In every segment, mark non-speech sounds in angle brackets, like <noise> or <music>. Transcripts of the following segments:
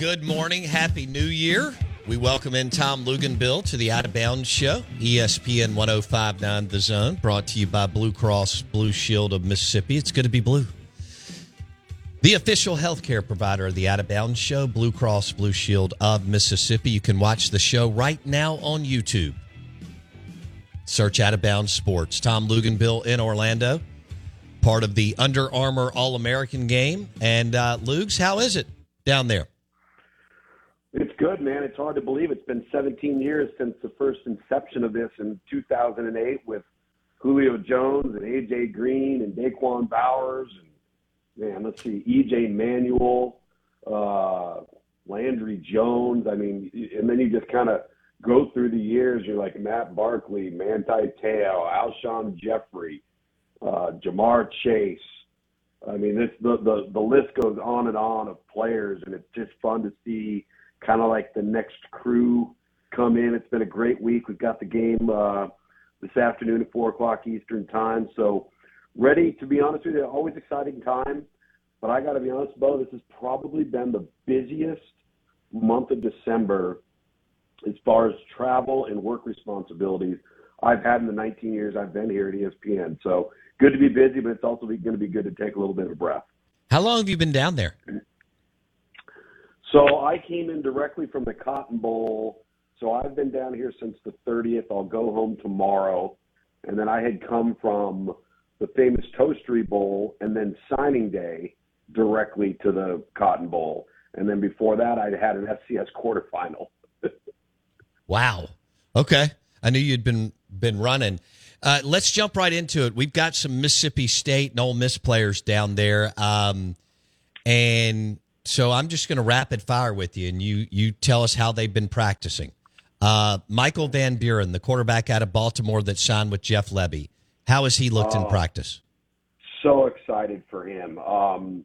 Good morning. Happy New Year. We welcome in Tom Luginbill to the Out of Bounds Show, ESPN 1059 The Zone, brought to you by Blue Cross Blue Shield of Mississippi. It's good to be blue. The official healthcare provider of the Out of Bounds Show, Blue Cross Blue Shield of Mississippi. You can watch the show right now on YouTube. Search Out of Bounds Sports. Tom Luginbill in Orlando, part of the Under Armour All American game. And uh, Lugs, how is it down there? Good, man. It's hard to believe it's been 17 years since the first inception of this in 2008 with Julio Jones and AJ Green and Da'Quan Bowers and man, let's see, EJ Manuel, uh, Landry Jones. I mean, and then you just kind of go through the years. You're like Matt Barkley, Manti Te'o, Alshon Jeffery, uh, Ja'Marr Chase. I mean, this the, the the list goes on and on of players, and it's just fun to see kind of like the next crew come in. It's been a great week. We've got the game uh, this afternoon at four o'clock Eastern time, so ready to be honest with you. Always exciting time, but I got to be honest, Bo. This has probably been the busiest month of December as far as travel and work responsibilities I've had in the 19 years I've been here at ESPN. So good to be busy, but it's also going to be good to take a little bit of breath. How long have you been down there? So I came in directly from the Cotton Bowl. So I've been down here since the 30th. I'll go home tomorrow. And then I had come from the famous Toastery Bowl and then signing day directly to the Cotton Bowl. And then before that, I'd had an FCS quarterfinal. <laughs> Wow. Okay. I knew you'd been been running. Uh, let's jump right into it. We've got some Mississippi State and Ole Miss players down there, um, and so I'm just going to rapid fire with you, and you you tell us how they've been practicing. Uh, Michael Van Buren, the quarterback out of Baltimore that signed with Jeff Lebby, how has he looked in Oh. practice? So excited for him. Um,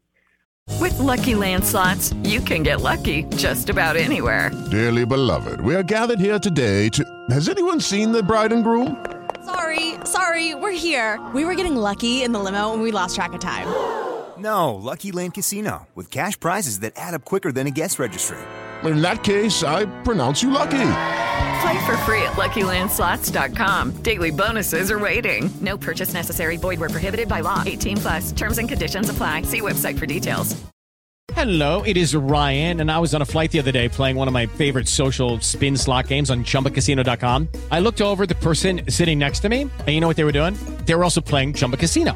With Lucky Land slots, you can get lucky just about anywhere. Dearly beloved, we are gathered here today to. Has anyone seen the bride and groom? Sorry, sorry, we're here. We were getting lucky in the limo and we lost track of time. No, Lucky Land Casino, with cash prizes that add up quicker than a guest registry. In that case, I pronounce you lucky. Play for free at LuckyLandSlots.com. Daily bonuses are waiting. No purchase necessary. Void where prohibited by law. 18 plus. Terms and conditions apply. See website for details. Hello, it is Ryan, and I was on a flight the other day playing one of my favorite social spin slot games on chumbacasino.com. I looked over at the person sitting next to me, and you know what they were doing? They were also playing Chumba Casino.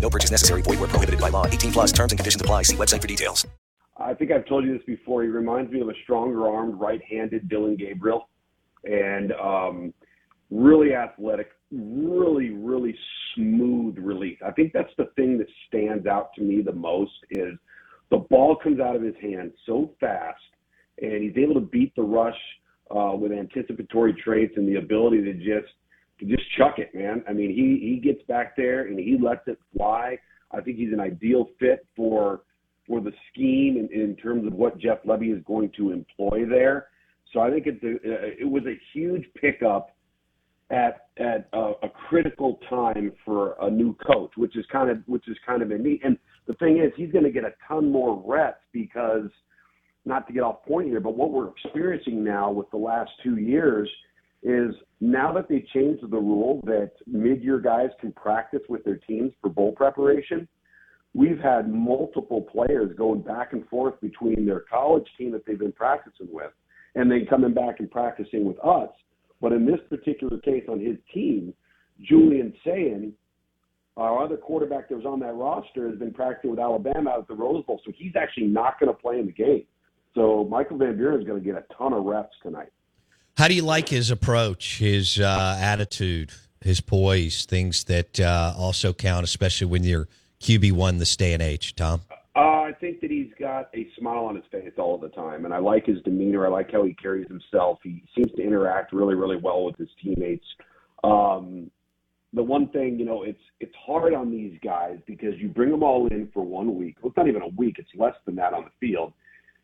No purchase necessary. Void where prohibited by law. 18 plus terms and conditions apply. See website for details. I think I've told you this before. He reminds me of a stronger armed, right handed Dillon Gabriel. And um, really athletic, really, really smooth release. I think that's the thing that stands out to me the most is the ball comes out of his hand so fast, and he's able to beat the rush uh, with anticipatory traits and the ability to just just chuck it, man. I mean, he he gets back there and he lets it fly. I think he's an ideal fit for for the scheme in, in terms of what Jeff Lebby is going to employ there. So I think it's a, it was a huge pickup at at a, a critical time for a new coach, which is kind of which is kind of a neat. And the thing is, he's going to get a ton more reps because not to get off point here, but what we're experiencing now with the last two years is now that they changed the rule that mid-year guys can practice with their teams for bowl preparation. We've had multiple players going back and forth between their college team that they've been practicing with and then coming back and practicing with us but in this particular case on his team, Julian Sayin, our other quarterback that was on that roster, has been practicing with Alabama out at the Rose Bowl, so he's actually not going to play in the game. So Michael Van Buren is going to get a ton of reps tonight. How do you like his approach, his uh, attitude, his poise, things that uh, also count, especially when you're QB one this day and age, Tom? Uh, I think that he's got a smile on his face all the time, and I like his demeanor. I like how he carries himself. He seems to interact really, really well with his teammates. Um, the one thing, you know, it's it's hard on these guys because you bring them all in for one week. Well, it's not even a week; it's less than that on the field.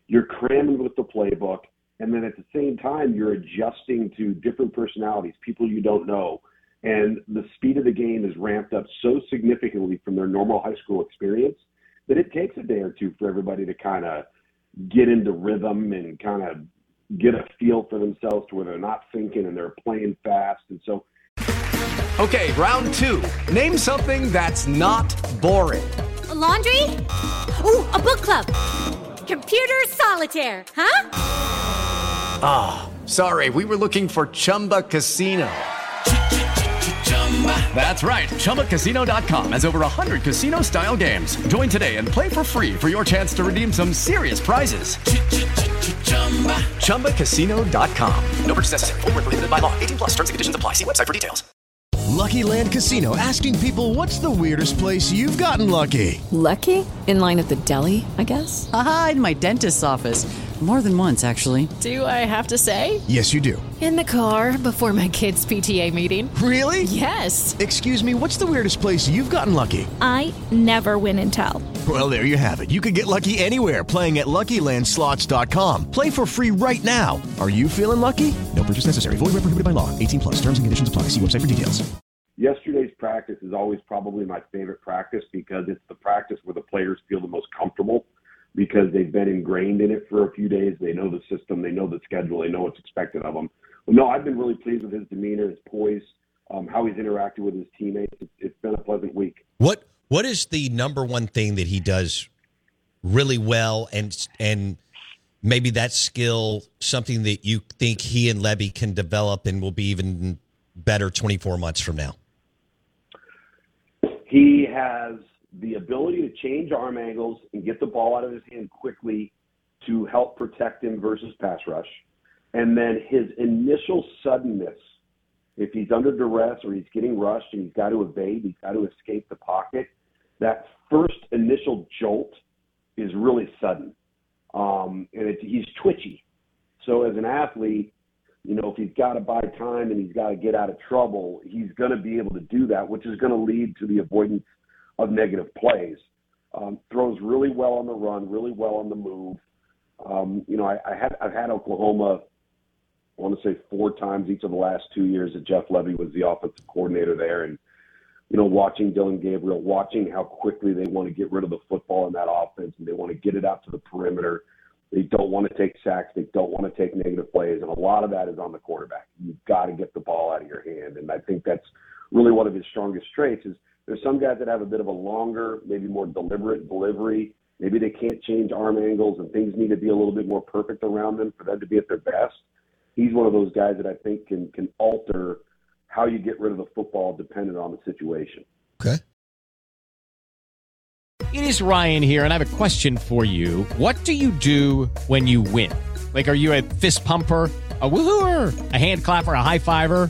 You're cramming with the playbook, and then at the same time, you're adjusting to different personalities, people you don't know, and the speed of the game is ramped up so significantly from their normal high school experience that it takes a day or two for everybody to kind of get into rhythm and kind of get a feel for themselves to where they're not thinking and they're playing fast. And so. Okay, round two. Name something that's not boring. A laundry? Ooh, a book club. Computer solitaire, huh? Ah, oh, sorry, we were looking for Chumba Casino. That's right. ChumbaCasino.com has over 100 casino style games. Join today and play for free for your chance to redeem some serious prizes. ChumbaCasino.com. No purchase necessary. Full prohibited by law. 18 plus terms and conditions apply. See website for details. Lucky Land Casino asking people what's the weirdest place you've gotten lucky? Lucky? In line at the deli, I guess? Aha, in my dentist's office. More than once, actually. Do I have to say? Yes, you do. In the car before my kids' PTA meeting. Really? Yes. Excuse me, what's the weirdest place you've gotten lucky? I never win and tell. Well, there you have it. You can get lucky anywhere playing at LuckyLandSlots.com. Play for free right now. Are you feeling lucky? No purchase necessary. Void where prohibited by law. 18 plus. Terms and conditions apply. See website for details. Yesterday's practice is always probably my favorite practice because it's the practice where the players feel the most comfortable because they've been ingrained in it for a few days. They know the system, they know the schedule, they know what's expected of them. But no, I've been really pleased with his demeanor, his poise, um, how he's interacted with his teammates. It's, it's been a pleasant week. What What is the number one thing that he does really well, and and maybe that skill something that you think he and Lebby can develop and will be even better 24 months from now? He has the ability to change arm angles and get the ball out of his hand quickly to help protect him versus pass rush. And then his initial suddenness, if he's under duress or he's getting rushed and he's got to evade, he's got to escape the pocket, that first initial jolt is really sudden. Um, and it, he's twitchy. So as an athlete, you know, if he's got to buy time and he's got to get out of trouble, he's going to be able to do that, which is going to lead to the avoidance of negative plays. Um, throws really well on the run, really well on the move. Um, you know, I, I had I've had Oklahoma. I want to say four times each of the last two years that Jeff Lebby was the offensive coordinator there, and you know, watching Dillon Gabriel, watching how quickly they want to get rid of the football in that offense, and they want to get it out to the perimeter. They don't want to take sacks. They don't want to take negative plays, and a lot of that is on the quarterback. You've got to get the ball out of your hand, and I think that's really one of his strongest traits is There's some guys that have a bit of a longer, maybe more deliberate delivery. Maybe they can't change arm angles and things need to be a little bit more perfect around them for them to be at their best. He's one of those guys that I think can can alter how you get rid of the football dependent on the situation. Okay. It is Ryan here, and I have a question for you. What do you do when you win? Like, are you a fist pumper? A woohooer, a hand clapper, a high fiver.